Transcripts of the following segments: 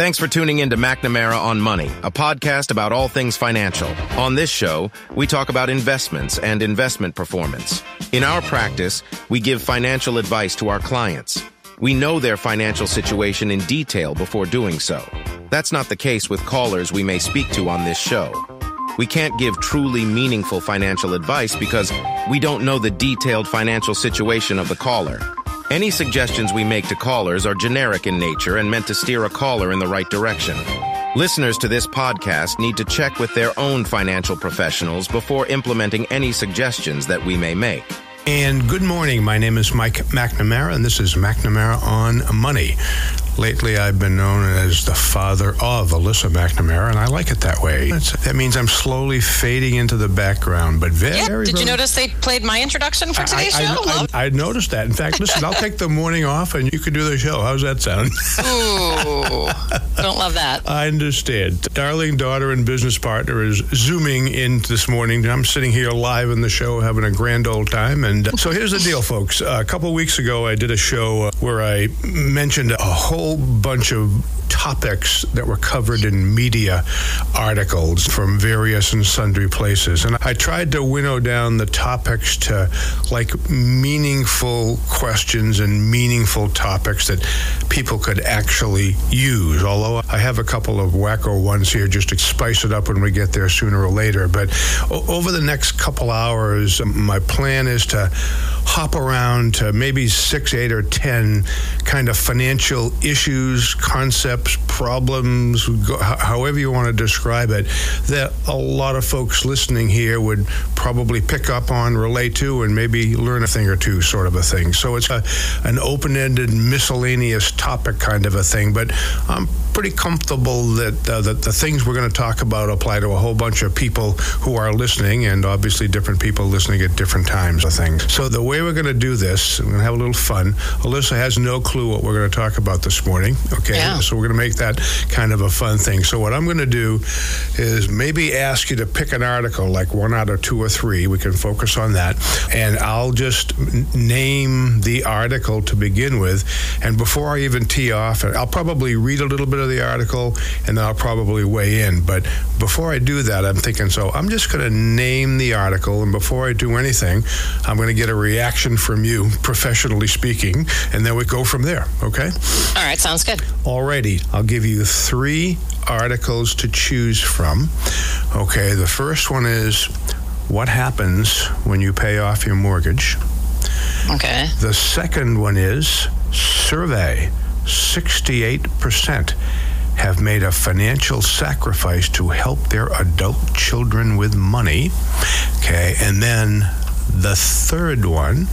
Thanks for tuning in to McNamara on Money, a podcast about all things financial. On this show, we talk about investments and investment performance. In our practice, we give financial advice to our clients. We know their financial situation in detail before doing so. That's not the case with callers we may speak to on this show. We can't give truly meaningful financial advice because we don't know the detailed financial situation of the caller. Any suggestions we make to callers are generic in nature and meant to steer a caller in the right direction. Listeners to this podcast need to check with their own financial professionals before implementing any suggestions that we may make. And good morning. My name is Mike McNamara, and this is McNamara on Money. Lately, I've been known as the father of Alyssa McNamara, and I like it that way. It's, that means I'm slowly fading into the background, but very. Yeah, did very, you notice they played my introduction for today's I, show? I, I, I, noticed that. In fact, listen, I'll take the morning off, and you could do the show. How's that sound? Ooh, don't love that. I understand. Darling daughter and business partner is zooming in this morning. I'm sitting here live in the show, having a grand old time. And so here's the deal, folks. Uh, a couple weeks ago, I did a show uh, where I mentioned a whole bunch of topics that were covered in media articles from various and sundry places. And I tried to winnow down the topics to like meaningful questions and meaningful topics that people could actually use. Although I have a couple of wacko ones here just to spice it up when we get there sooner or later. But o- over the next couple hours, my plan is to hop around to maybe six, eight, or ten kind of financial issues, concepts, problems, however you want to describe it, that a lot of folks listening here would probably pick up on, relate to, and maybe learn a thing or two, sort of a thing. So it's a, an open ended, miscellaneous topic kind of a thing. But I'm pretty comfortable that, uh, that the things we're going to talk about apply to a whole bunch of people who are listening, and obviously different people listening at different times of things. So the way we're going to do this, we're going to have a little fun. Alyssa has no clue what we're going to talk about this morning. Okay, yeah. so we're going to make that kind of a fun thing. So what I'm going to do is maybe ask you to pick an article, like one out of two or three. We can focus on that, and I'll just name the article to begin with. And before I even tee off, I'll probably read a little bit of the article, and then I'll probably weigh in. But before I do that, I'm thinking, so I'm just going to name the article, and before I do anything, I'm going to get a reaction from you, professionally speaking, and then we go from there. Okay? All right, sounds good. Alrighty, I'll give you three articles to choose from. Okay, the first one is what happens when you pay off your mortgage. Okay. The second one is survey 68% have made a financial sacrifice to help their adult children with money. Okay, and then the third one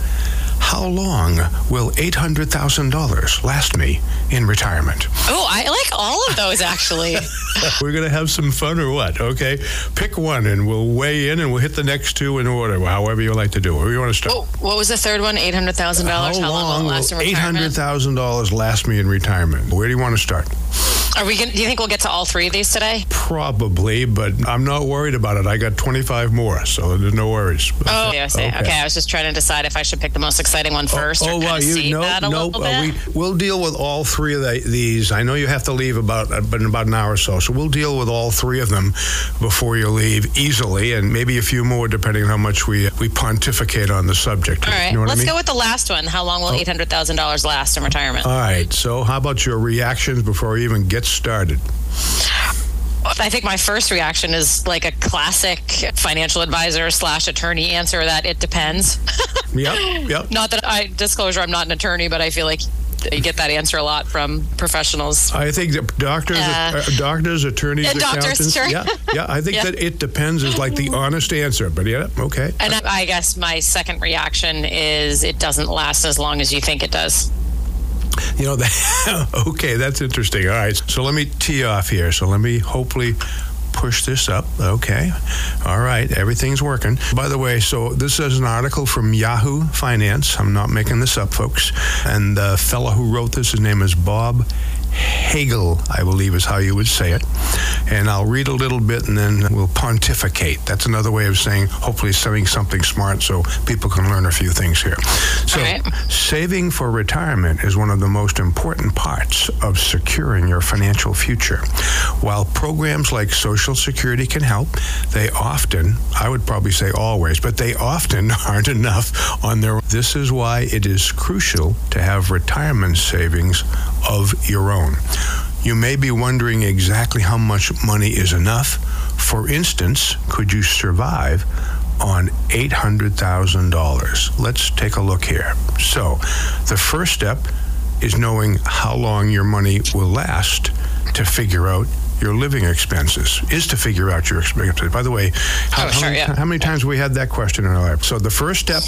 how long will $800,000 last me in retirement? Oh, I like all of those actually. We're going to have some fun or what? Okay. Pick one and we'll weigh in and we'll hit the next two in order, however you like to do it. Where you want to start? Oh, what was the third one? $800,000? How, How long will last in retirement? $800,000 last me in retirement? Where do you want to start? Are we going do you think we'll get to all three of these today? Probably, but I'm not worried about it. I got 25 more, so there's no worries. Oh, I see. Okay. okay. I was just trying to decide if I should pick the most exciting one first. Oh, or oh well, you no, no. Uh, we we'll deal with all three of the, these. I know you have to leave about uh, in about an hour or so, so we'll deal with all three of them before you leave easily, and maybe a few more depending on how much we we pontificate on the subject. All right, you know let's I mean? go with the last one. How long will eight hundred thousand dollars last in retirement? All right. So, how about your reactions before we even get started? I think my first reaction is like a classic financial advisor slash attorney answer that it depends. yep, yep. Not that I disclosure I'm not an attorney, but I feel like you get that answer a lot from professionals. I think that doctors, uh, uh, doctors, attorneys, yeah, accountants. Doctors, sure. Yeah, yeah. I think yeah. that it depends is like the honest answer. But yeah, okay. And I guess my second reaction is it doesn't last as long as you think it does. You know, that, okay, that's interesting. All right, so let me tee off here. So let me hopefully push this up. Okay. All right. Everything's working. By the way, so this is an article from Yahoo Finance. I'm not making this up, folks. And the fellow who wrote this, his name is Bob Hagel, I believe is how you would say it. and I'll read a little bit and then we'll pontificate. That's another way of saying hopefully saying something smart so people can learn a few things here. So, right. saving for retirement is one of the most important parts of securing your financial future. While programs like Social Security can help, they often, I would probably say always, but they often aren't enough on their own. this is why it is crucial to have retirement savings of your own. You may be wondering exactly how much money is enough. For instance, could you survive on $800,000? Let's take a look here. So, the first step is knowing how long your money will last to figure out your living expenses is to figure out your expenses. By the way, how, Oh, how sure, many, yeah. how many times have we had that question in our life? So the first step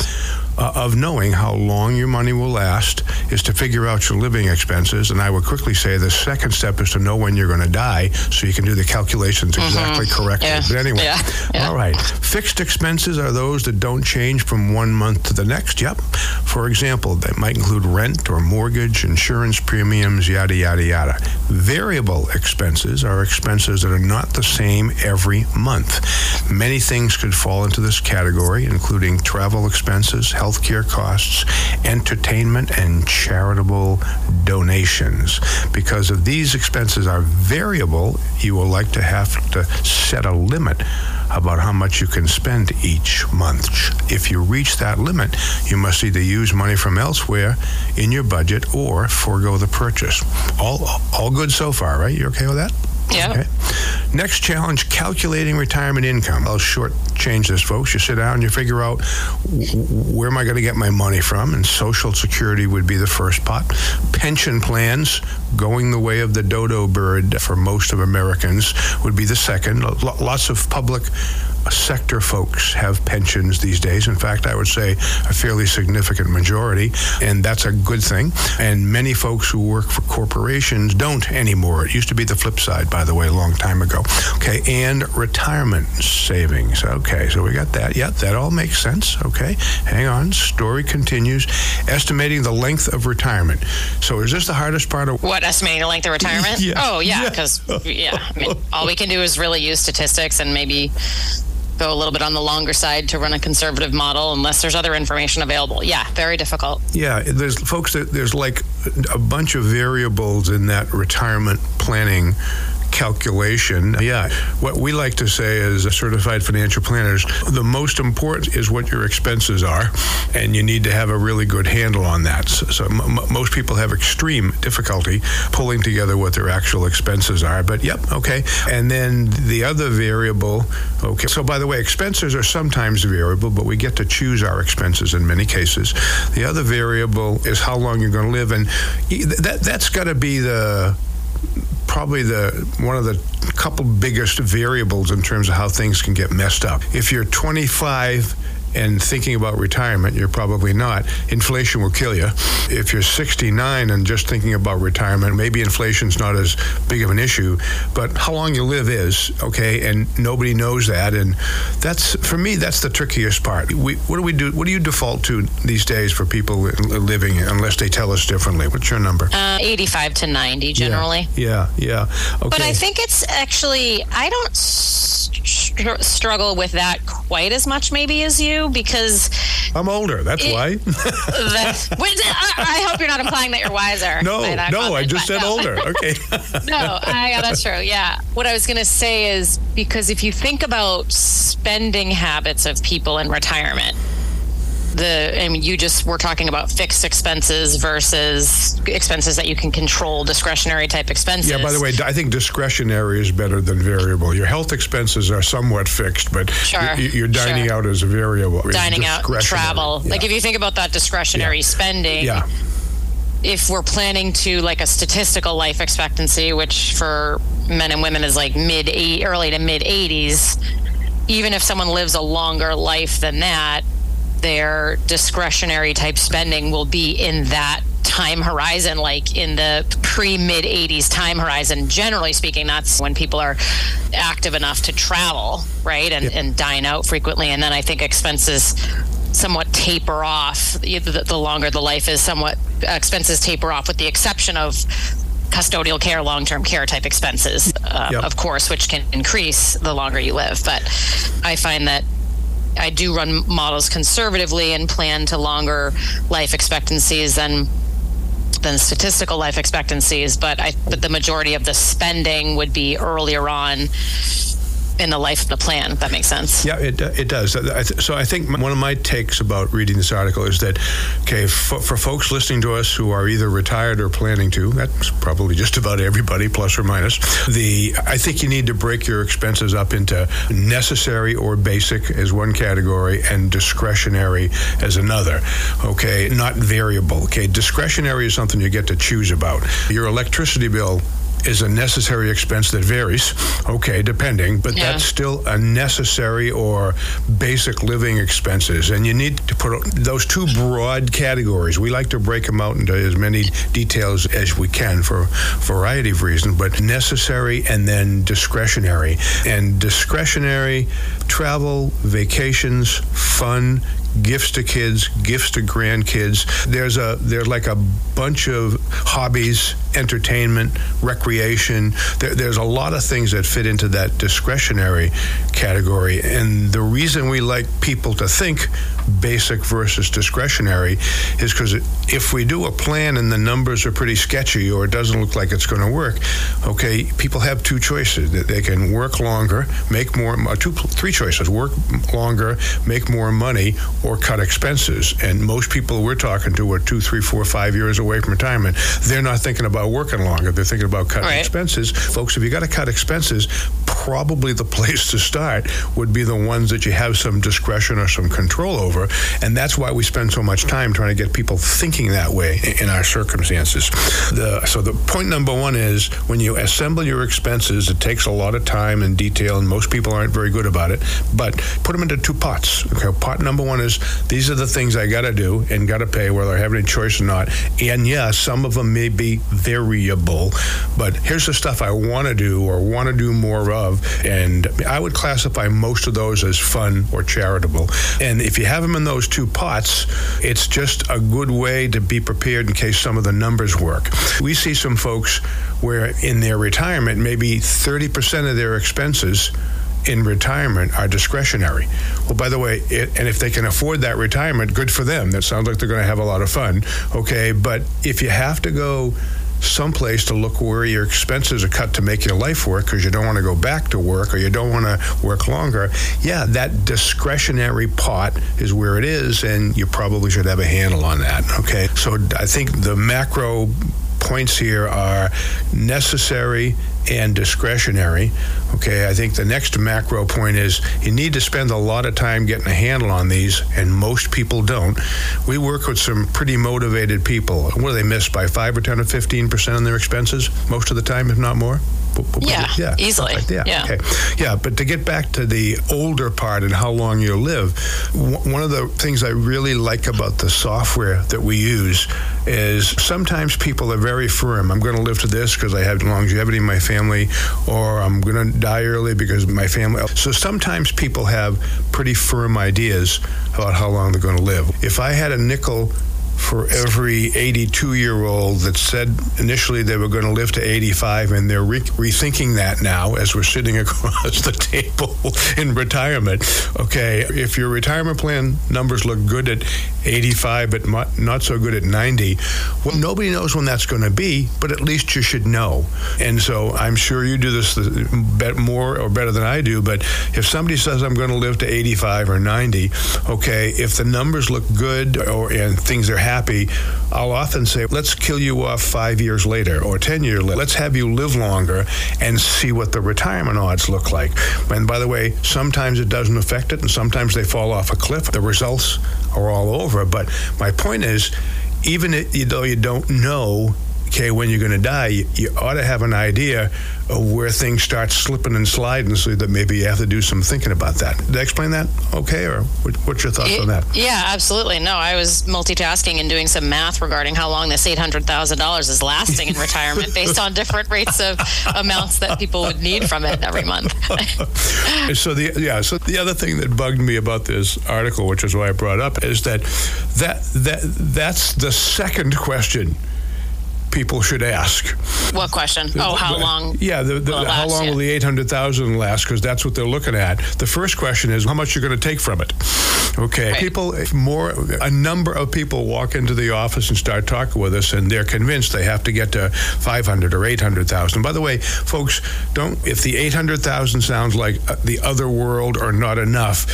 uh, of knowing how long your money will last is to figure out your living expenses. And I would quickly say the second step is to know when you're going to die so you can do the calculations exactly correctly. Mm-hmm. Yeah. But anyway, Yeah. Yeah. all right. Fixed expenses are those that don't change from one month to the next. Yep. For example, that might include rent or mortgage, insurance premiums, yada, yada, yada. Variable expenses are expenses that are not the same every month. Many things could fall into this category, including travel expenses, healthcare costs, entertainment, and charitable donations. Because if these expenses are variable, you will like to have to set a limit about how much you can spend each month. If you reach that limit, you must either use money from elsewhere in your budget or forego the purchase. All all good so far, right? You okay with that? Yeah. Okay. Next challenge calculating retirement income. I'll short change this, folks. You sit down, you figure out where am I going to get my money from, and Social Security would be the first pot. Pension plans, going the way of the dodo bird for most of Americans, would be the second. Lo- lots of public sector folks have pensions these days. In fact, I would say a fairly significant majority, and that's a good thing. And many folks who work for corporations don't anymore. It used to be the flip side, by the way, a long time ago. Okay, and retirement savings. Okay, so we got that. Yep, that all makes sense. Okay, hang on. Story continues. Estimating the length of retirement. So is this the hardest part of What estimating the length of retirement? Yeah. Oh yeah, Yeah. because yeah, I mean, all we can do is really use statistics and maybe go a little bit on the longer side to run a conservative model, unless there's other information available. Yeah, very difficult. Yeah, there's folks that there's like a bunch of variables in that retirement planning calculation. Yeah, what we like to say as certified financial planners, the most important is what your expenses are, and you need to have a really good handle on that. So, so m- most people have extreme difficulty pulling together what their actual expenses are. But yep, okay. And then the other variable, okay. So by the way, expenses are sometimes variable, but we get to choose our expenses in many cases. The other variable is how long you're going to live, and that that's got to be the probably the one of the couple biggest variables in terms of how things can get messed up. If you're 25 and thinking about retirement, you're probably not. Inflation will kill you. If you're 69 and just thinking about retirement, maybe inflation's not as big of an issue, but how long you live is, okay, and nobody knows that and that's for me that's the trickiest part. We, what do we do what do you default to these days for people living unless they tell us differently? What's your number? Uh, 85 to 90 generally. Yeah, yeah. Okay. But I think it's actually, I don't str- struggle with that quite as much, maybe, as you, because I'm older. That's It- why. which, I, hope you're not implying that you're wiser. no, no, I just said no. older. Okay. no, I, yeah, that's true. Yeah. What I was going to say is because if you think about spending habits of people in retirement, the I mean, you just were talking about fixed expenses versus expenses that you can control, discretionary type expenses. Yeah. By the way, I think discretionary is better than variable. Your health expenses are somewhat fixed, but Sure, y- y- your dining sure. out is a variable. Dining out, travel. Yeah. Like if you think about that discretionary Yeah. spending, yeah. if we're planning to like a statistical life expectancy, which for men and women is like mid eight, early to mid 80s, even if someone lives a longer life than that, their discretionary type spending will be in that time horizon, like in the pre mid 80s time horizon. Generally speaking, that's when people are active enough to travel, right? And, and dine out frequently. And then I think expenses somewhat taper off the, longer the life is somewhat expenses taper off with the exception of custodial care, long term care type expenses, uh, yep. of course, which can increase the longer you live. But I find that I do run models conservatively and plan to longer life expectancies than than statistical life expectancies, but I but the majority of the spending would be earlier on in the life of the plan. That makes sense. Yeah, it, uh, it does. Uh, so I think one of my takes about reading this article is that, okay, for, for folks listening to us who are either retired or planning to, that's probably just about everybody, plus or minus. The I think you need to break your expenses up into necessary or basic as one category and discretionary as another. Okay, not variable. Okay, discretionary is something you get to choose about. Your electricity bill is a necessary expense that varies, okay, depending, but yeah. that's still a necessary or basic living expenses. And you need to put those two broad categories. We like to break them out into as many details as we can for a variety of reasons, but necessary and then discretionary. And discretionary travel, vacations, fun, gifts to kids, gifts to grandkids. There's a there's like a bunch of hobbies, entertainment, recreation. There, there's a lot of things that fit into that discretionary category. And the reason we like people to think basic versus discretionary is because if we do a plan and the numbers are pretty sketchy or it doesn't look like it's going to work, okay, people have two choices. They can work longer, make more, two, three choices: work longer, make more money, or cut expenses. And most people we're talking to are two, three, four, five years away from retirement. They're not thinking about working longer. They're thinking about cutting right. expenses. Folks, if you got to cut expenses, probably the place to start would be the ones that you have some discretion or some control over. And that's why we spend so much time trying to get people thinking that way in our circumstances. The, so the point number one is when you assemble your expenses, it takes a lot of time and detail, and most people aren't very good about it. But put them into two pots. Okay, pot number one is these are the things I got to do and got to pay, whether I have any choice or not. And yeah, some of them may be variable, but here's the stuff I want to do or want to do more of. And I would classify most of those as fun or charitable. And if you have in those two pots, it's just a good way to be prepared in case some of the numbers work. We see some folks where in their retirement, maybe 30% of their expenses in retirement are discretionary. Well, by the way, it, and if they can afford that retirement, good for them. That sounds like they're going to have a lot of fun. Okay, but if you have to go someplace to look where your expenses are cut to make your life work because you don't want to go back to work or you don't want to work longer, yeah, that discretionary pot is where it is, and you probably should have a handle on that. Okay, so I think the macro points here are necessary and discretionary. Okay, I think the next macro point is you need to spend a lot of time getting a handle on these, and most people don't. We work with some pretty motivated people. What do they miss by five or ten or fifteen percent on their expenses most of the time, if not more? Yeah, yeah, easily. Like yeah, yeah, okay. Yeah, but to get back to the older part and how long you live, one of the things I really like about the software that we use is sometimes people are very firm. I'm going to live to this because I have longevity in my family, or I'm going to die early because my family. So sometimes people have pretty firm ideas about how long they're going to live. If I had a nickel for every 82 year old that said initially they were going to live to 85, and they're re- rethinking that now as we're sitting across the table in retirement. Okay, if your retirement plan numbers look good at 85, but not so good at 90, well, nobody knows when that's going to be, but at least you should know. And so I'm sure you do this uh, more or better than I do, but if somebody says I'm going to live to 85 or 90, okay, if the numbers look good or and things are happy, I'll often say, let's kill you off five years later or 10 years later. Let's have you live longer and see what the retirement odds look like. And by the way, sometimes it doesn't affect it, and sometimes they fall off a cliff. The results are all over. But my point is, even though you don't know okay, when you're going to die, you, you, ought to have an idea of where things start slipping and sliding so that maybe you have to do some thinking about that. Did I explain that okay, or what's your thoughts it, on that? Yeah, absolutely. No, I was multitasking and doing some math regarding how long this $800,000 is lasting in retirement based on different rates of amounts that people would need from it every month. so the yeah, so the other thing that bugged me about this article, which is why I brought up, is that that that that's the second question people should ask. What question? Oh, how long? Yeah, the, the, how long yeah. will the 800,000 last? Because that's what they're looking at. The first question is how much you're going to take from it. Okay, right. people more a number of people walk into the office and start talking with us, and they're convinced they have to get to 500 or 800,000. By the way, folks, don't if the 800,000 sounds like uh, the other world or not enough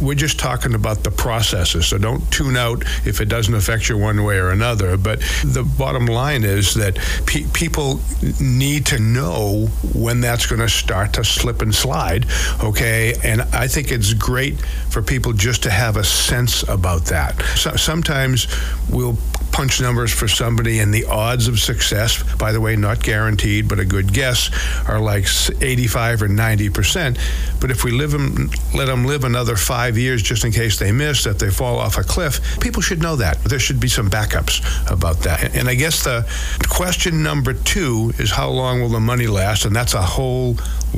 we're just talking about the processes. So don't tune out if it doesn't affect you one way or another. But the bottom line is that pe- people need to know when that's going to start to slip and slide. Okay. And I think it's great for people just to have a sense about that. So sometimes we'll punch numbers for somebody, and the odds of success, by the way, not guaranteed, but a good guess, are like 85 or 90 percent. But if we live them, let them live another five years just in case they miss, that they fall off a cliff, people should know that. There should be some backups about that. And I guess the question number two is how long will the money last? And that's a whole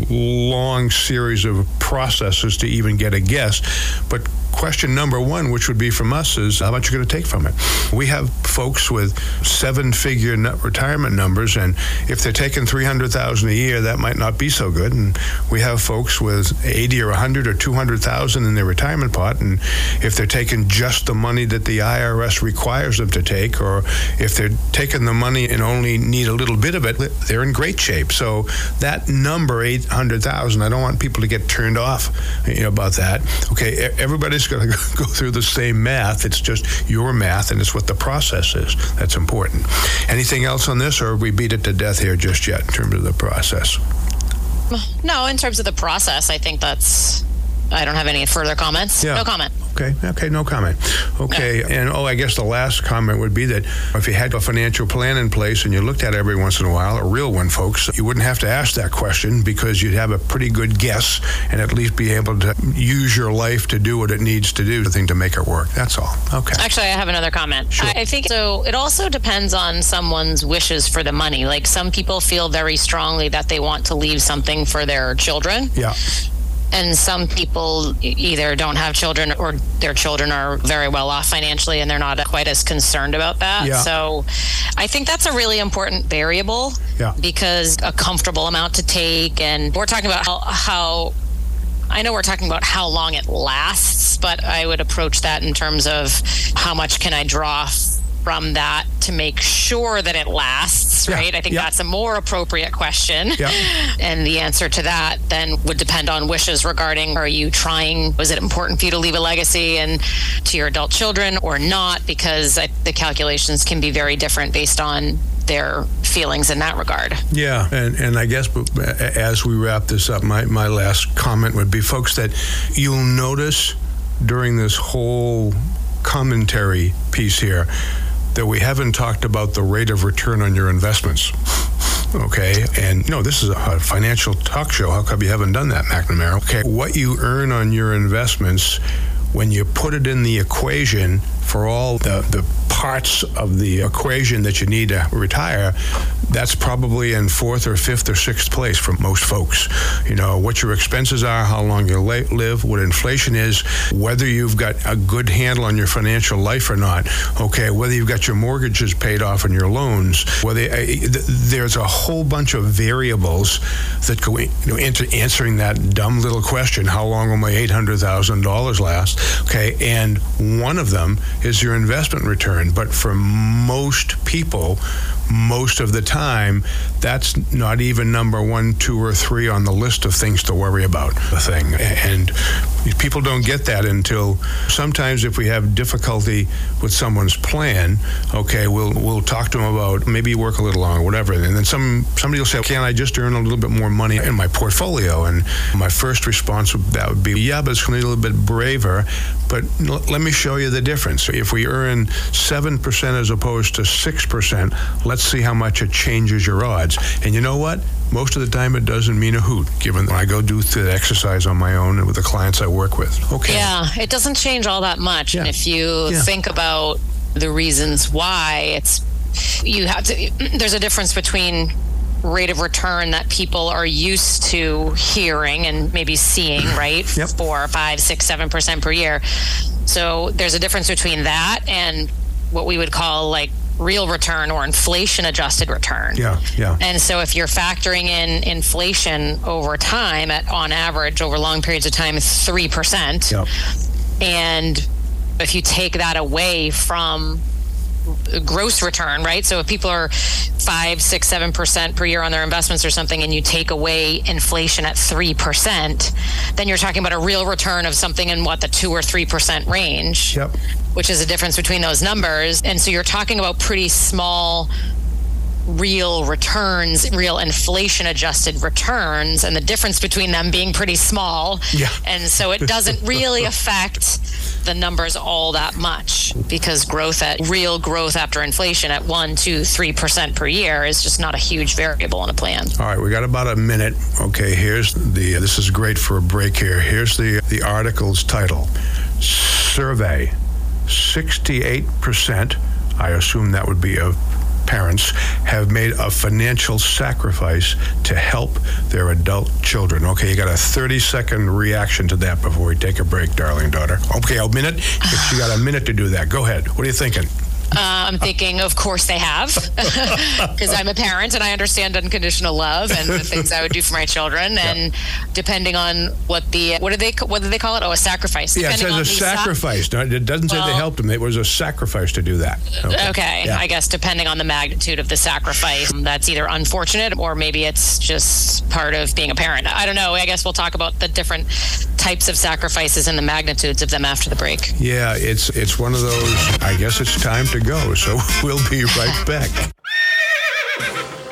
long series of processes to even get a guess. But question number one, which would be from us, is how much you're going to take from it. We have folks with seven-figure retirement numbers, and if they're taking three hundred thousand a year, that might not be so good. And we have folks with eighty or hundred or two hundred thousand in their retirement pot, and if they're taking just the money that the IRS requires them to take, or if they're taking the money and only need a little bit of it, they're in great shape. So that number, eight hundred thousand, I don't want people to get turned off you know, about that. Okay, everybody's going to go through the same math. It's just your math, and it's what the process is. That's important. Anything else on this, or we beat it to death here just yet in terms of the process? No, in terms of the process, I think that's. I don't have any further comments. Yeah. No comment. Okay. Okay. No comment. Okay. Yeah. And oh, I guess the last comment would be that if you had a financial plan in place and you looked at it every once in a while, a real one, folks, you wouldn't have to ask that question because you'd have a pretty good guess and at least be able to use your life to do what it needs to do, the thing to make it work. That's all. Okay. Actually, I have another comment. Sure. I think so. It also depends on someone's wishes for the money. Like some people feel very strongly that they want to leave something for their children. Yeah and some people either don't have children or their children are very well off financially and they're not quite as concerned about that. Yeah. So I think that's a really important variable yeah. because a comfortable amount to take and we're talking about how, how I know we're talking about how long it lasts, but I would approach that in terms of how much can I draw from that to make sure that it lasts, yeah. right? I think yeah. that's a more appropriate question. Yeah. And the answer to that then would depend on wishes regarding are you trying, was it important for you to leave a legacy and to your adult children or not? Because I, the calculations can be very different based on their feelings in that regard. Yeah, and, and I guess as we wrap this up, my, my last comment would be folks that you'll notice during this whole commentary piece here that we haven't talked about the rate of return on your investments. Okay, and know this is a financial talk show. How come you haven't done that, McNamara? Okay, what you earn on your investments when you put it in the equation for all the, the parts of the equation that you need to retire, that's probably in fourth or fifth or sixth place for most folks. You know, what your expenses are, how long you live, what inflation is, whether you've got a good handle on your financial life or not. Okay, whether you've got your mortgages paid off and your loans, whether uh, there's a whole bunch of variables that go you know, into answering that dumb little question, how long will my $800,000 last? Okay, and one of them is your investment return. But for most people, most of the time, that's not even number one, two, or three on the list of things to worry about. The thing, and people don't get that until sometimes if we have difficulty with someone's plan, okay, we'll we'll talk to them about maybe work a little longer, whatever, and then some somebody will say, "Can I just earn a little bit more money in my portfolio?" And my first response would that would be, "Yeah, but it's going to be a little bit braver." But let me show you the difference. If we earn seven percent as opposed to six percent, let's see how much it changes your odds. And you know what? Most of the time, it doesn't mean a hoot, given I go do the exercise on my own and with the clients I work with. Okay. Yeah, it doesn't change all that much. Yeah. And if you yeah. think about the reasons why, it's you have to, there's a difference between rate of return that people are used to hearing and maybe seeing, right? Yep. Four, five, six, seven percent per year. So there's a difference between that and what we would call like real return or inflation adjusted return. Yeah, yeah. And so if you're factoring in inflation over time at on average over long periods of time 3%. Yep. And if you take that away from gross return, right? So if people are five, six, seven percent per year on their investments or something, and you take away inflation at three percent, then you're talking about a real return of something in what the two or three percent range. Yep. Which is a difference between those numbers. And so you're talking about pretty small real returns, real inflation adjusted returns, and the difference between them being pretty small. Yeah. And so it doesn't really affect the numbers all that much because growth at real growth after inflation at one, two, three percent per year is just not a huge variable in a plan. All right, we got about a minute. Okay, here's the. This is great for a break here. Here's the the article's title: Survey. Sixty-eight percent. I assume that would be of parents have made a financial sacrifice to help their adult children. Okay, you got a 30 second reaction to that before we take a break, darling daughter. Okay, a minute. If you got a minute to do that, go ahead. What are you thinking? Uh, I'm thinking, of course they have, because I'm a parent and I understand unconditional love and the things I would do for my children. And depending on what the what do they what do they call it? Oh, a sacrifice. Yeah, it Depending says on a the sa- sacrifice. No, it doesn't say they helped them. It was a sacrifice to do that. Okay, Yeah. I guess depending on the magnitude of the sacrifice, that's either unfortunate or maybe it's just part of being a parent. I don't know. I guess we'll talk about the different types of sacrifices and the magnitudes of them after the break. Yeah, it's it's one of those. I guess it's time to go. So we'll be right back.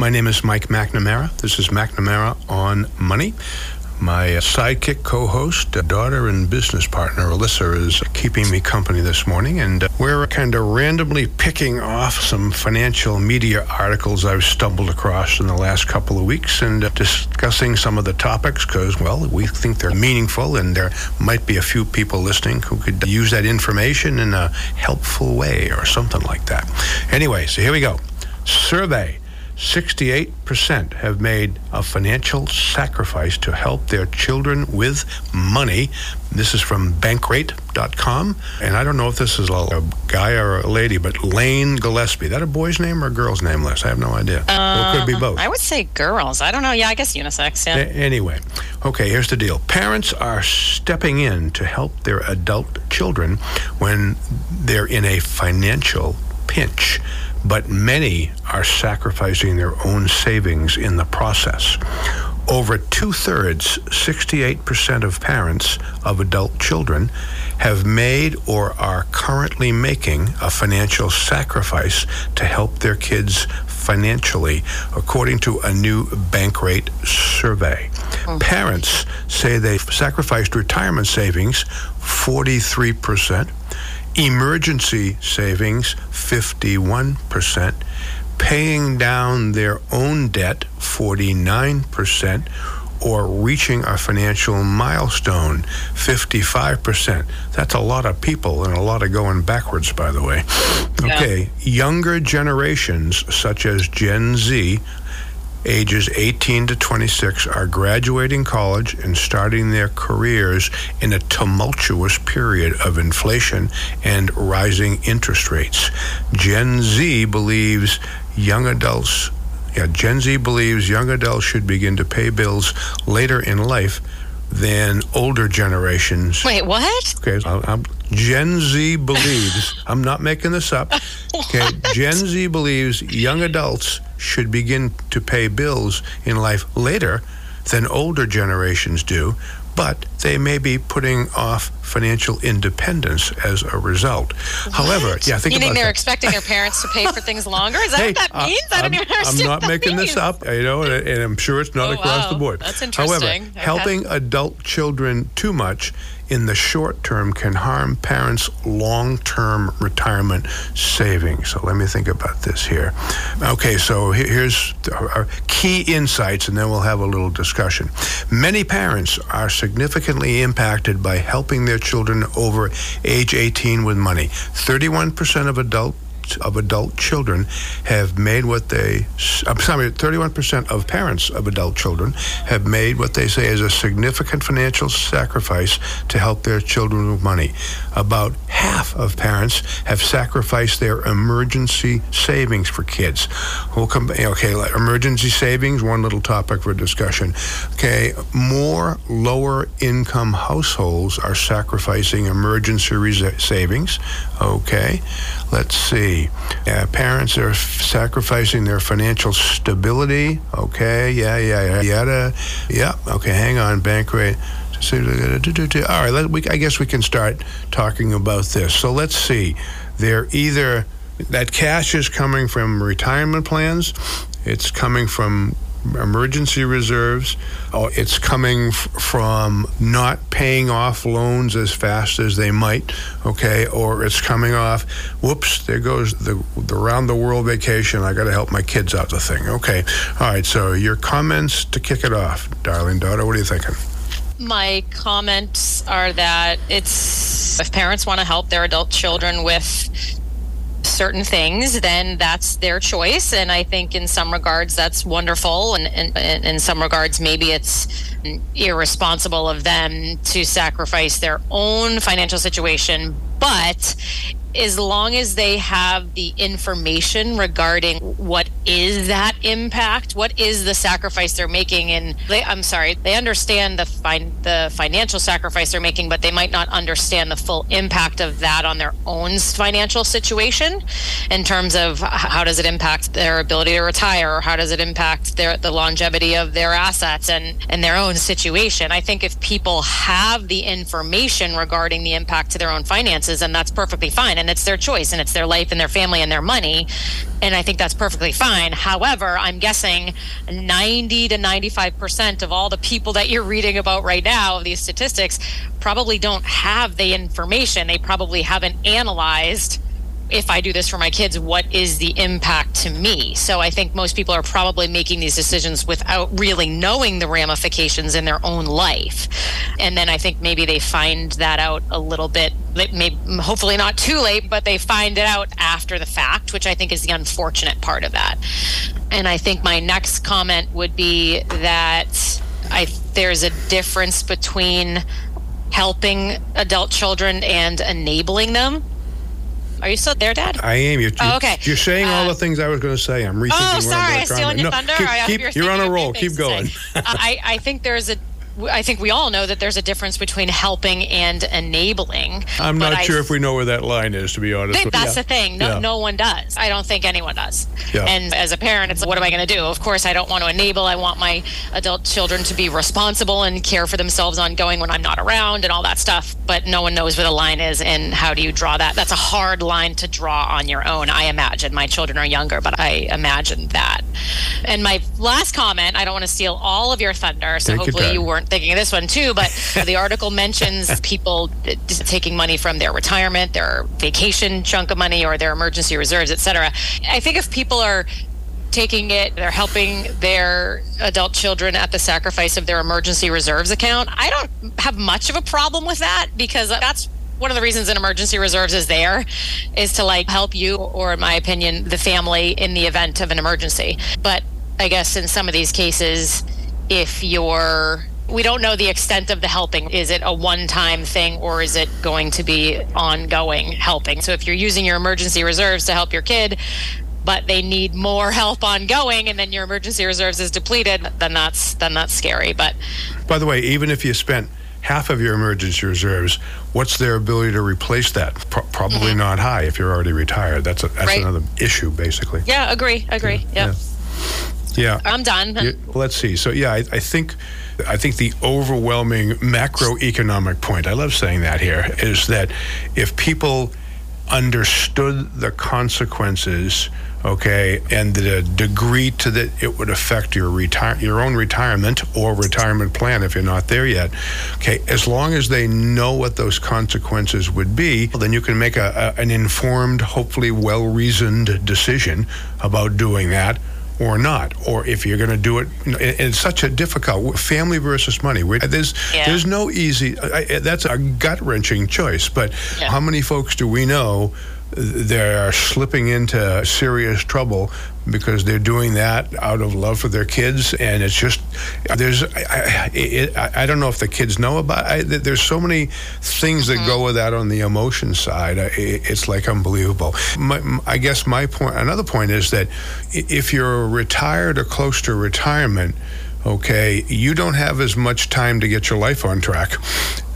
My name is Mike McNamara. This is McNamara on Money. My sidekick co host, daughter, and business partner, Alyssa, is keeping me company this morning. And uh, we're kind of randomly picking off some financial media articles I've stumbled across in the last couple of weeks and uh, discussing some of the topics because, well, we think they're meaningful and there might be a few people listening who could use that information in a helpful way or something like that. Anyway, so here we go. Survey. 68% have made a financial sacrifice to help their children with money. This is from bankrate.com. And I don't know if this is a, a guy or a lady, but Lane Gillespie. That a boy's name or a girl's name, Les? I have no idea. well, it could be um, both. I would say girls. I don't know. Yeah, I guess unisex. Yeah. A- anyway, okay, here's the deal. Parents are stepping in to help their adult children when they're in a financial pinch, but many are sacrificing their own savings in the process. Over two thirds, 68% of parents of adult children have made or are currently making a financial sacrifice to help their kids financially, according to a new Bankrate survey. Oh, parents say they've sacrificed retirement savings 43%, emergency savings 51%, paying down their own debt 49%, or reaching a financial milestone 55%. That's a lot of people and a lot of going backwards, by the way. Okay, younger generations such as Gen Z ages 18 to 26 are graduating college and starting their careers in a tumultuous period of inflation and rising interest rates. Gen Z believes young adults yeah, Gen Z believes young adults should begin to pay bills later in life than older generations. Wait, what? Okay, I- I'm, Gen Z believes, I'm not making this up. Okay, Gen Z believes young adults should begin to pay bills in life later than older generations do, but they may be putting off financial independence as a result. What? However, yeah, think Meaning about they're that. expecting their parents to pay for things longer? Is that hey, what that uh, means? I don't I'm, even understand I'm not making means. this up, you know, and, and I'm sure it's not Oh, across wow. the board. That's However, interesting. Okay. helping adult children too much in the short term can harm parents' long term retirement savings. So let me think about this here. Okay, so here's our uh, key insights, and then we'll have a little discussion. Many parents are significantly impacted by helping their children over age 18 with money. 31% of adult of adult children have made what they I'm sorry 31% of parents of adult children have made what they say is a significant financial sacrifice to help their children with money. About half of parents have sacrificed their emergency savings for kids. We'll come okay emergency savings one little topic for discussion. Okay more lower income households are sacrificing emergency savings. Okay let's see uh, parents are f- sacrificing their financial stability. Okay, yeah, yeah, yeah, yada, yeah. Okay, hang on, Bankrate. All right, let, we, I guess we can start talking about this. So let's see. They're either that cash is coming from retirement plans, it's coming from emergency reserves. Oh, it's coming f- from not paying off loans as fast as they might, okay, or it's coming off, whoops, there goes the, the round the world vacation. I got to help my kids out the thing. Okay. All right. So your comments to kick it off, darling daughter. What are you thinking? My comments are that it's if parents want to help their adult children with certain things, then that's their choice. And I think in some regards that's wonderful. And, and, and in some regards, maybe it's irresponsible of them to sacrifice their own financial situation. But as long as they have the information regarding what is that impact, what is the sacrifice they're making, and they, I'm sorry, they understand the fin- the financial sacrifice they're making, but they might not understand the full impact of that on their own financial situation, in terms of how does it impact their ability to retire, or how does it impact their the longevity of their assets and and their own situation. I think if people have the information regarding the impact to their own finances, and that's perfectly fine and it's their choice and it's their life and their family and their money and i think that's perfectly fine however i'm guessing 90 to 95% of all the people that you're reading about right now of these statistics probably don't have the information. They probably haven't analyzed if I do this for my kids, what is the impact to me? So I think most people are probably making these decisions without really knowing the ramifications in their own life. And then I think maybe they find that out a little bit, maybe, hopefully not too late, but they find it out after the fact, which I think is the unfortunate part of that. And I think my next comment would be that I there's a difference between helping adult children and enabling them. Are you still there, Dad? I am. You're, Oh, okay. You're saying all Uh, the things I was going to say. I'm rethinking. Oh, sorry, I'm I stealing your No, thunder. Keep, keep- you're, you're on a roll. Keep going. say. I, I think there's a. I think we all know that there's a difference between helping and enabling. I'm not I sure if we know where that line is, to be honest. that's the thing. No, Yeah. no one does. I don't think anyone does. Yeah. And as a parent, it's like, what am I going to do? Of course, I don't want to enable. I want my adult children to be responsible and care for themselves ongoing when I'm not around and all that stuff. But no one knows where the line is and how do you draw that? That's a hard line to draw on your own. I imagine my children are younger, but I imagine that. And my last comment, I don't want to steal all of your thunder, so Take hopefully you weren't thinking of this one too. But the article mentions people d- taking money from their retirement, their vacation chunk of money, or their emergency reserves, et cetera. I think if people are taking it, they're helping their adult children at the sacrifice of their emergency reserves account. I don't have much of a problem with that because that's one of the reasons an emergency reserves is there is to like help you or in my opinion the family in the event of an emergency. But I guess in some of these cases if you're we don't know the extent of the helping. Is it a one time thing or is it going to be ongoing helping? So if you're using your emergency reserves to help your kid, but they need more help ongoing and then your emergency reserves is depleted, then that's then that's scary. But By the way, even if you spent half of your emergency reserves, what's their ability to replace that? Pro- probably not high if you're already retired. That's a, that's Mm-hmm. Right. another issue, basically. yeah, agree, agree. Yeah. Yeah. Yeah. I'm done. Yeah, let's see. So yeah, I, I think I think the overwhelming macroeconomic point, I love saying that here, is that if people understood the consequences, okay, and the degree to that it would affect your retire your own retirement or retirement plan if you're not there yet, okay, as long as they know what those consequences would be, then you can make a, a an informed, hopefully well reasoned decision about doing that or not, or if you're going to do it. It's such a difficult family versus money. There's yeah. there's no easy. I, that's a gut wrenching choice. But yeah. how many folks do we know? They're slipping into serious trouble because they're doing that out of love for their kids, and it's just there's I, it, I don't know if the kids know about. I, there's so many things that mm-hmm. go with that on the emotion side. it's like unbelievable. My, I guess my point, another point is that if you're retired or close to retirement okay, you don't have as much time to get your life on track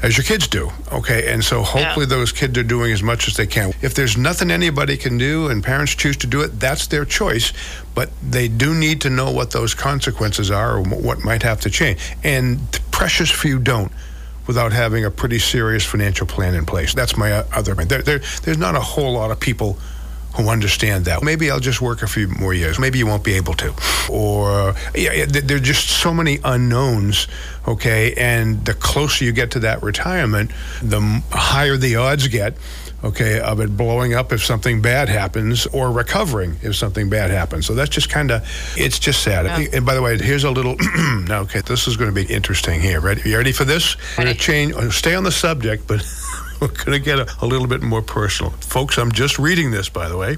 as your kids do. Okay. And so hopefully yeah. those kids are doing as much as they can. If there's nothing anybody can do and parents choose to do it, that's their choice. But they do need to know what those consequences are or what might have to change. And precious few don't without having a pretty serious financial plan in place. That's my uh, other. There, there, there's not a whole lot of people who understand that. Maybe I'll just work a few more years. Maybe you won't be able to. Or yeah, there are just so many unknowns, okay? And the closer you get to that retirement, the higher the odds get okay, of it blowing up if something bad happens or recovering if something bad happens. So that's just kind of, it's just sad. Yeah. And by the way, here's a little, okay, this is going to be interesting here. Ready? You ready for this? We're going to change, uh, stay on the subject, but we're going to get a, a little bit more personal. Folks, I'm just reading this, by the way.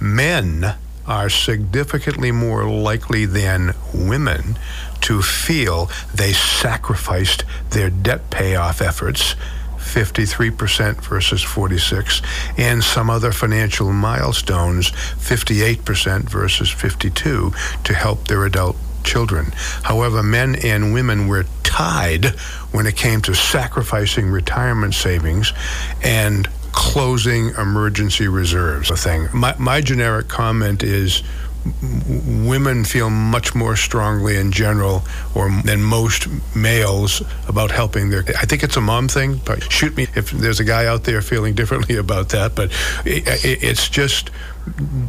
Men are significantly more likely than women to feel they sacrificed their debt payoff efforts 53% versus 46 and some other financial milestones 58% versus 52 to help their adult children. However, men and women were tied when it came to sacrificing retirement savings and closing emergency reserves. A thing. My, my generic comment is women feel much more strongly in general or than most males about helping their i think it's a mom thing but shoot me if there's a guy out there feeling differently about that but it, it, it's just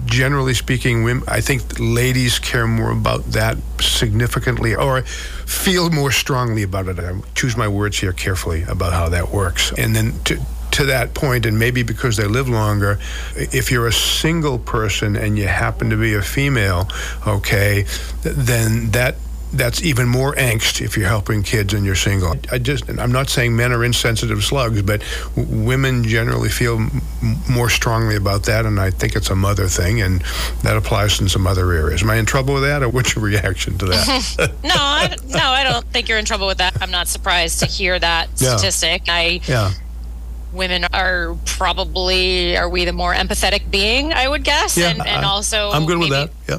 generally speaking, women, I think ladies care more about that significantly or feel more strongly about it. I choose my words here carefully about how that works. And then to, to that point, and maybe because they live longer, if you're a single person and you happen to be a female, okay, then that that's even more angst if you're helping kids and you're single. I just, I'm not saying men are insensitive slugs, but women generally feel m- more strongly about that, and I think it's a mother thing, and that applies in some other areas. Am I in trouble with that, or what's your reaction to that? no, I, no, I don't think you're in trouble with that. I'm not surprised to hear that yeah. statistic. I, yeah women are probably are we the more empathetic being i would guess yeah, and, and also i'm good with that yeah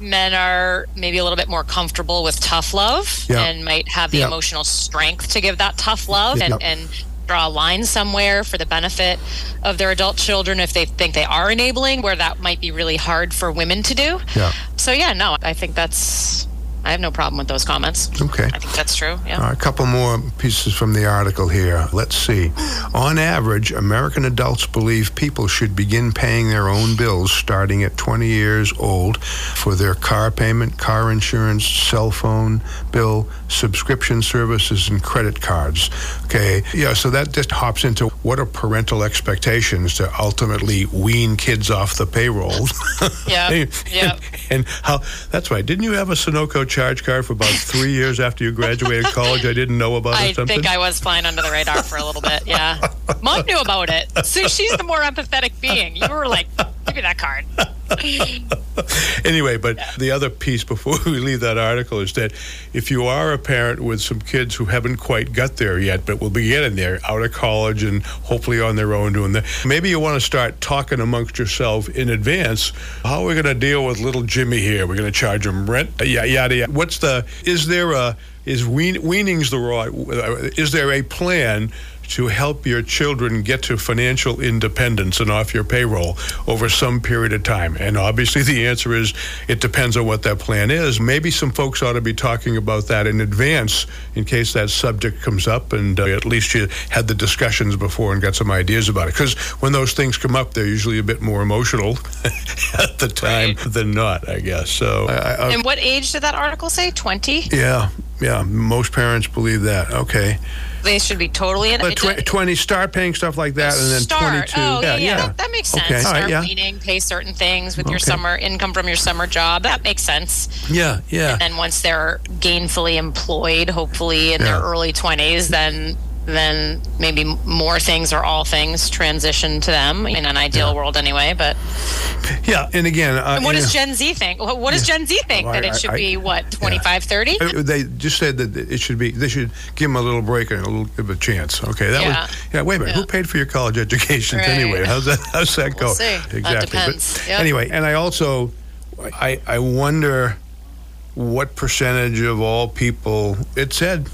men are maybe a little bit more comfortable with tough love yeah. and might have the yeah. emotional strength to give that tough love and, and draw a line somewhere for the benefit of their adult children if they think they are enabling where that might be really hard for women to do yeah so yeah no i think that's I have no problem with those comments. Okay. I think that's true. Yeah. Right, a couple more pieces from the article here. Let's see. On average, American adults believe people should begin paying their own bills starting at 20 years old for their car payment, car insurance, cell phone bill, subscription services, and credit cards. Okay. Yeah, so that just hops into what are parental expectations to ultimately wean kids off the payroll. yeah. and, yeah. And, and how, that's right. Didn't you have a Sunoco charge card for about three years after you graduated college. I didn't know about I it. I think I was flying under the radar for a little bit. Yeah, mom knew about it. So she's the more empathetic being. You were like, give me that card. anyway, but yeah. the other piece before we leave that article is that if you are a parent with some kids who haven't quite got there yet, but will be getting there out of college and hopefully on their own doing that, maybe you want to start talking amongst yourself in advance. How are we going to deal with little Jimmy here? We're going to charge him rent, uh, yeah, yada, yada. What's the? Is there a is wean, weaning's the right? Uh, is there a plan to help your children get to financial independence and off your payroll over some period of time? And obviously, the answer is it depends on what that plan is. Maybe some folks ought to be talking about that in advance in case that subject comes up, and uh, at least you had the discussions before and got some ideas about it. Because when those things come up, they're usually a bit more emotional at the time right. than not, I guess. So, I, I, and what age did that article say? 20? Yeah, yeah. Most parents believe that. Okay they should be totally in. But tw- twenty start paying stuff like that, and then start. twenty-two. Oh, yeah, yeah, yeah. That, that, makes sense. Okay. Start right, yeah. meeting, pay certain things with okay. your summer income from your summer job. That makes sense. Yeah, yeah. And then once they're gainfully employed, hopefully in yeah. their early twenties, then then maybe more things or all things transition to them in an ideal yeah. world anyway but yeah and again uh, and what does gen z think what does yeah. gen z think well, that it should I, be what 25 30 uh, they just said that it should be they should give them a little break and a little bit of a chance okay that yeah. was yeah wait a minute who paid for your college education right. anyway how's that how's that we'll go see. exactly that. But yep. anyway and i also i i wonder what percentage of all people it said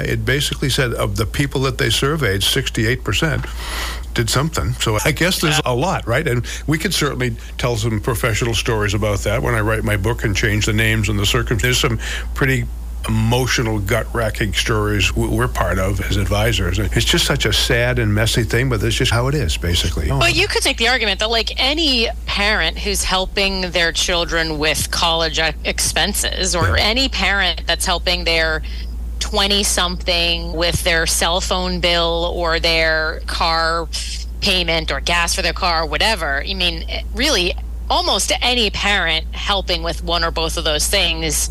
it basically said of the people that they surveyed 68% did something so i guess there's a lot right and we could certainly tell some professional stories about that when i write my book and change the names and the circumstances there's some pretty emotional, gut wracking stories we're part of as advisors. It's just such a sad and messy thing, but that's just how it is, basically. Well, you could make the argument that, like any parent who's helping their children with college expenses, or yeah. any parent that's helping their 20 something with their cell phone bill or their car payment or gas for their car, or whatever. I mean, really, almost any parent helping with one or both of those things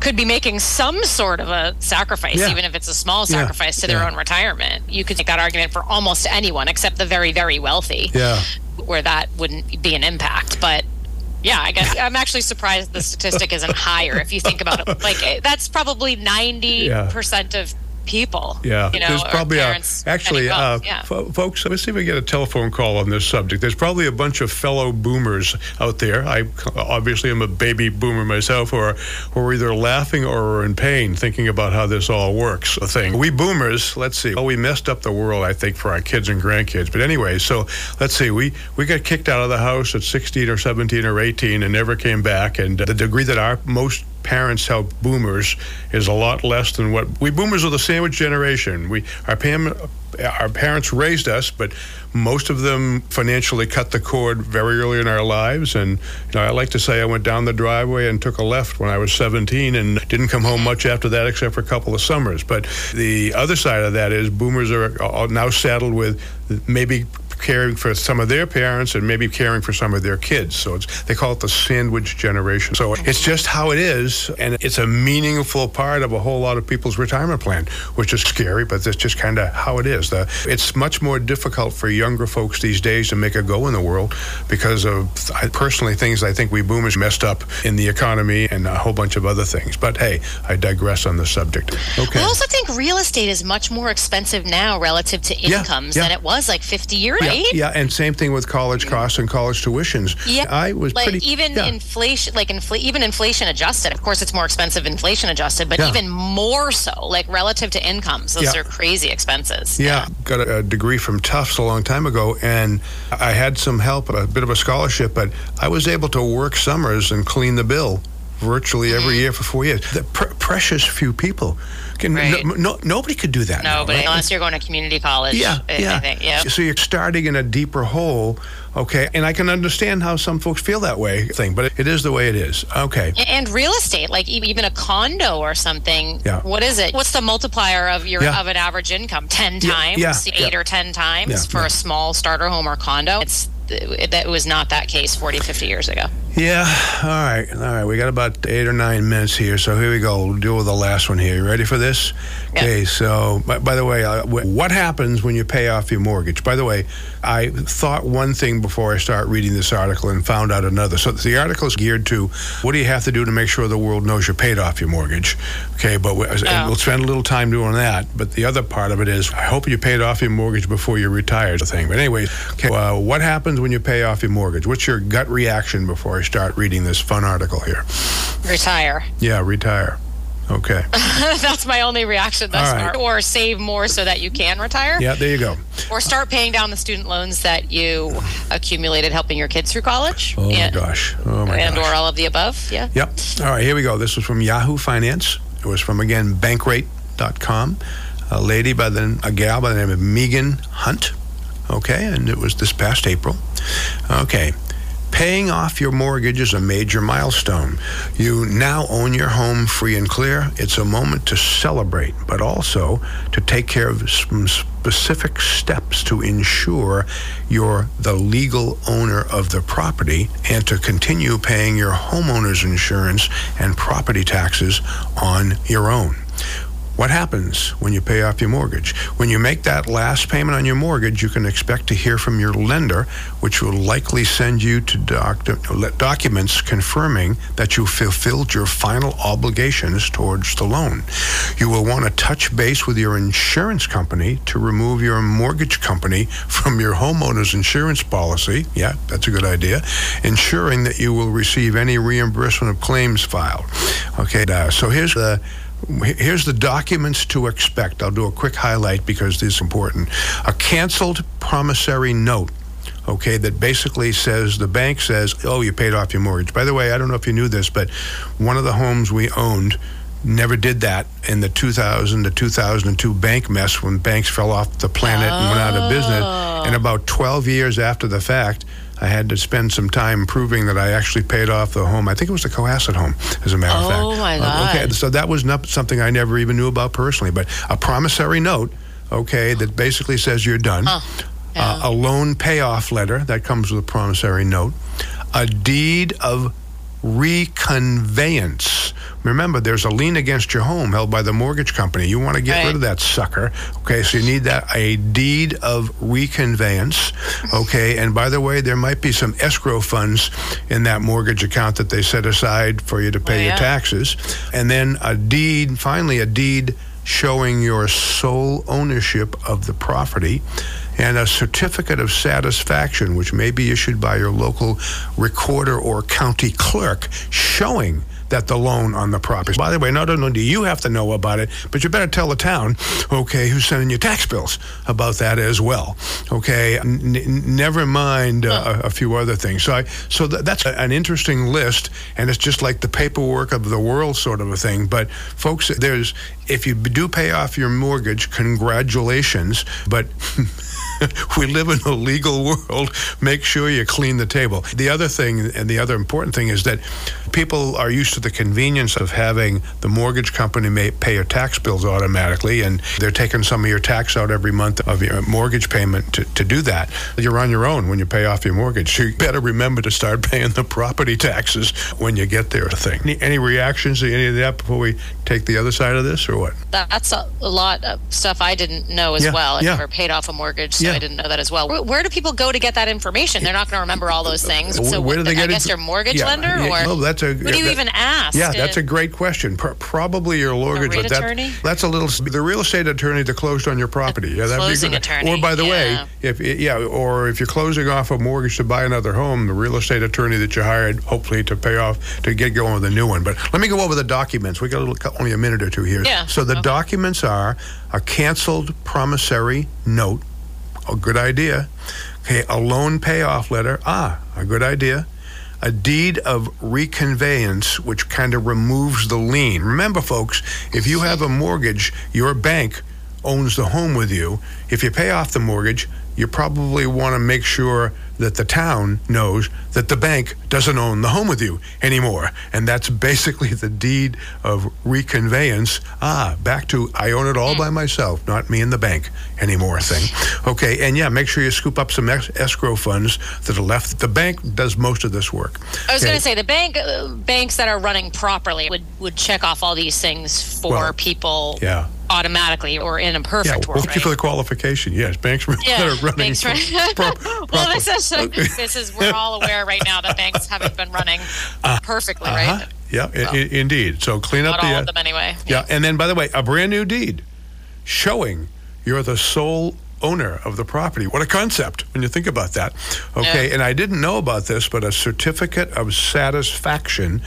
could be making some sort of a sacrifice, yeah. even if it's a small sacrifice yeah. to their yeah. own retirement. You could make that argument for almost anyone except the very, very wealthy. Yeah. Where that wouldn't be an impact. But yeah, I guess I'm actually surprised the statistic isn't higher if you think about it. Like that's probably 90% of people. Yeah, you know, there's probably a, actually, uh, yeah. f- folks. Let's see if we get a telephone call on this subject. There's probably a bunch of fellow boomers out there. I obviously am a baby boomer myself, or who are either laughing or are in pain thinking about how this all works. A thing. We boomers, let's see. Well, we messed up the world, I think, for our kids and grandkids. But anyway, so let's see. We we got kicked out of the house at 16 or 17 or 18 and never came back. And the degree that our most parents help boomers is a lot less than what we boomers are the sandwich generation. We our pam, our parents raised us, but most of them financially cut the cord very early in our lives. And you know, I like to say I went down the driveway and took a left when I was 17 and didn't come home much after that, except for a couple of summers. But the other side of that is boomers are now saddled with maybe caring for some of their parents and maybe caring for some of their kids. So they call it the sandwich generation. So it's just how it is, and it's a meaningful part of a whole lot of people's retirement plan, which is scary, but that's just kind of how it is. The, it's much more difficult for younger folks these days to make a go in the world because of I, personally things I think we boomers messed up in the economy and a whole bunch of other things. But hey, I digress on the subject. Okay. I also think real estate is much more expensive now relative to incomes yeah, yeah. than it was like 50 years right? Yeah, and same thing with college costs and college tuitions. Yeah, I was like pretty, even yeah. inflation, like infl- even inflation adjusted. Of course, it's more expensive inflation adjusted, but yeah. even more so, like relative to incomes, those yeah. are crazy expenses. Yeah. got a, a degree from Tufts a long time ago, and I had some help, a bit of a scholarship, but I was able to work summers and clean the bill virtually every mm-hmm. year for four years. The pr- precious few people can, right. no, no, nobody could do that. Nobody, right? unless you're going to community college. Yeah, I, yeah. I think, yeah. So you're starting in a deeper hole. Okay, and I can understand how some folks feel that way. Thing, but it is the way it is. Okay. And real estate, like even a condo or something. Yeah. What is it? What's the multiplier of your yeah. of an average income? Ten times, yeah. yeah. eight or ten times for a small starter home or condo. It's that was not that case 40, 50 years ago. Yeah. All right. All right. We got about eight or nine minutes here. So here we go. We'll deal with the last one here. You ready for this? Okay. So, by, by, the way, uh, what happens when you pay off your mortgage? By the way, I thought one thing before I start reading this article and found out another. So the article is geared to what do you have to do to make sure the world knows you paid off your mortgage? Okay. But we, oh. we'll spend a little time doing that. But the other part of it is I hope you paid off your mortgage before you retired. The thing. But anyway, okay. Uh, what happens when you pay off your mortgage? What's your gut reaction before I start reading this fun article here? Retire. Yeah, retire. Okay. That's my only reaction thus right. far. Or save more so that you can retire. Yeah, there you go. Or start paying down the student loans that you accumulated helping your kids through college. Oh and, my gosh. Oh my and gosh. or all of the above. Yeah. Yep. All right, here we go. This was from Yahoo Finance. It was from, again, bankrate.com. A lady by the, a gal by the name of Megan Hunt. Okay, and it was this past April. Okay. Paying off your mortgage is a major milestone. You now own your home free and clear. It's a moment to celebrate, but also to take care of some specific steps to ensure you're the legal owner of the property and to continue paying your homeowner's insurance and property taxes on your own. What happens when you pay off your mortgage? When you make that last payment on your mortgage, you can expect to hear from your lender, which will likely send you to doc- documents confirming that you fulfilled your final obligations towards the loan. You will want to touch base with your insurance company to remove your mortgage company from your homeowner's insurance policy. Yeah, that's a good idea. Ensuring that you will receive any reimbursement of claims filed. Okay, uh, so here's the Here's the documents to expect. I'll do a quick highlight because this is important. A canceled promissory note. Okay, that basically says the bank says, "Oh, you paid off your mortgage." By the way, I don't know if you knew this, but one of the homes we owned never did that in the 2000 to 2002 bank mess when banks fell off the planet and went out of business. And about 12 years after the fact, I had to spend some time proving that I actually paid off the home. I think it was the Cohasset home, as a matter of fact. Oh, my Uh, Okay, so that was not something I never even knew about personally, but a promissory note, okay, that basically says you're done. Uh, a loan payoff letter that comes with a promissory note, a deed of reconveyance. Remember, there's a lien against your home held by the mortgage company. You want to get Right. rid of that sucker. Okay, so you need that a deed of reconveyance. Okay, and by the way, there might be some escrow funds in that mortgage account that they set aside for you to pay Oh, your taxes. And then a deed, finally, a deed showing your sole ownership of the property and a certificate of satisfaction, which may be issued by your local recorder or county clerk, showing that the loan on the property. By the way, not only do you have to know about it, but you better tell the town, okay, who's sending you tax bills about that as well. Okay, N- n- never mind uh, a, a few other things. So, I, so th- that's a- an interesting list, and it's just like the paperwork of the world sort of a thing. But folks, there's if you do pay off your mortgage, congratulations. But we live in a legal world. Make sure you clean the table. The other thing, and the other important thing, is that people are used to the convenience of having the mortgage company may pay your tax bills automatically, and they're taking some of your tax out every month of your mortgage payment to, to do that. You're on your own when you pay off your mortgage. So you better remember to start paying the property taxes when you get there. Thing. Any, any reactions to any of that before we take the other side of this, or what? That's a, lot of stuff I didn't know as Yeah, well. I yeah. never paid off a mortgage, so Yeah. I didn't know that as well. Where, where do people go to get that information? They're not going to remember all those things. So where do they I get guess it? your mortgage Yeah, lender, yeah, or no, that's a- who do you that- even ask? Yeah, that's a great question. Pro- probably your mortgage, but that, attorney? that's a little the real estate attorney that closed on your property. Yeah, that'd closing be good. attorney, Or by the yeah. way, if yeah, or if you're closing off a mortgage to buy another home, the real estate attorney that you hired, hopefully to pay off to get going with a new one. But let me go over the documents. We got a little, only a minute or two here. Yeah, So the okay. documents are a canceled promissory note. A good idea. Okay, a loan payoff letter. Ah, a good idea. A deed of reconveyance, which kind of removes the lien. Remember, folks, if you have a mortgage, your bank owns the home with you. If you pay off the mortgage, you probably want to make sure that the town knows that the bank doesn't own the home with you anymore. And that's basically the deed of reconveyance. Ah, back to I own it all by myself, not me and the bank anymore thing. Okay, and yeah, make sure you scoop up some ex- escrow funds that are left. The bank does most of this work. I was Okay. going to say the bank uh, banks that are running properly would would check off all these things for Well, people Yeah. Automatically or in a Yeah, perfect well, world. thank you for the qualification. Yes, banks that Yeah, are running. banks run- pro- well, this is this is we're all aware right now that banks haven't been running perfectly, Uh-huh. right? Yeah, i- i- indeed. So clean up the. all uh, of them anyway. Yeah, and then by the way, a brand new deed showing you're the sole owner of the property. What a concept when you think about that. Okay, Yeah. and I didn't know about this, but a certificate of satisfaction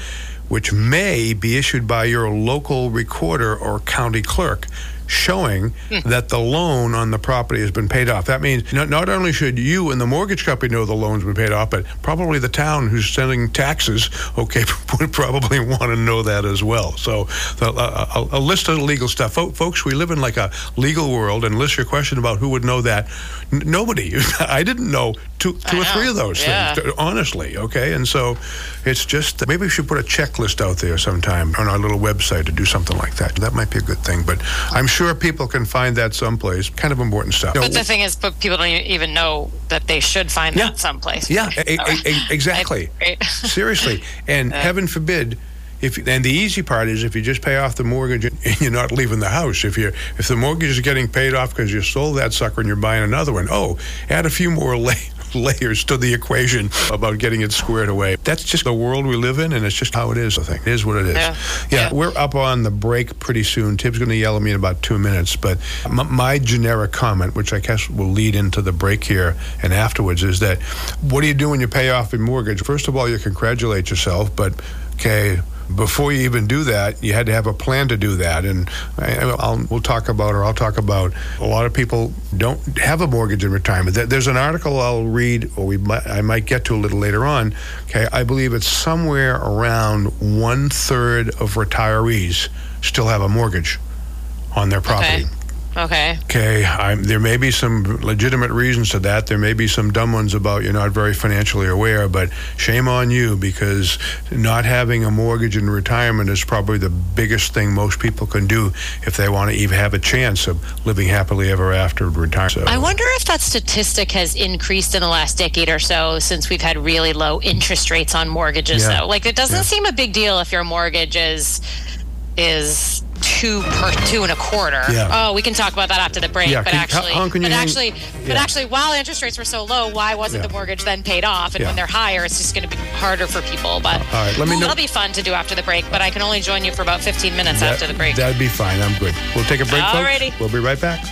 which may be issued by your local recorder or county clerk showing hmm. that the loan on the property has been paid off. That means not, not only should you and the mortgage company know the loan's been paid off, but probably the town who's sending taxes, okay, would probably want to know that as well. So the- uh, a, uh, a, a list of legal stuff. Fo- Folks, we live in like a legal world, and list your question about who would know that. N- nobody. I didn't know two, two I or three of those Yeah. things, honestly, okay? And so it's just, maybe we should put a checklist out there sometime on our little website to do something like that. That might be a good thing, but I'm sure people can find that someplace. Kind of important stuff. But the thing is, but people don't even know that they should find Yeah. that someplace. yeah, e- e- e- exactly. Seriously. And heaven forbid, if and the easy part is if you just pay off the mortgage and you're not leaving the house. If you if the mortgage is getting paid off because you sold that sucker and you're buying another one, oh, add a few more la- layers to the equation about getting it squared away. That's just the world we live in, and it's just how it is. I think it is what it is. Yeah. yeah Yeah. we're up on the break pretty soon. Tim's going to yell at me in about two minutes, but m- my generic comment, which I guess will lead into the break here and afterwards, is that what do you do when you pay off your mortgage? First of all, you congratulate yourself, but okay. Before you even do that, you had to have a plan to do that, and I, I'll, we'll talk about, or I'll talk about. A lot of people don't have a mortgage in retirement. There's an article I'll read, or we might, I might get to a little later on. Okay, I believe it's somewhere around one third of retirees still have a mortgage on their property. Okay. Okay. Okay, I'm, there may be some legitimate reasons to that. There may be some dumb ones about you're not very financially aware, but shame on you because not having a mortgage in retirement is probably the biggest thing most people can do if they want to even have a chance of living happily ever after retirement. So, I wonder if that statistic has increased in the last decade or so since we've had really low interest rates on mortgages. Yeah. Though, like it doesn't Yeah. seem a big deal if your mortgage is is two per two and a quarter. Yeah. Oh, we can talk about that after the break. Yeah, but can- actually, how you but actually, but actually, while interest rates were so low, why wasn't Yeah. the mortgage then paid off? And Yeah. when they're higher, it's just going to be harder for people. But All right, let me Ooh, know- that'll be fun to do after the break. But I can only join you for about 15 minutes that, after the break. That'd be fine. I'm good. We'll take a break, folks. Alrighty. We'll be right back.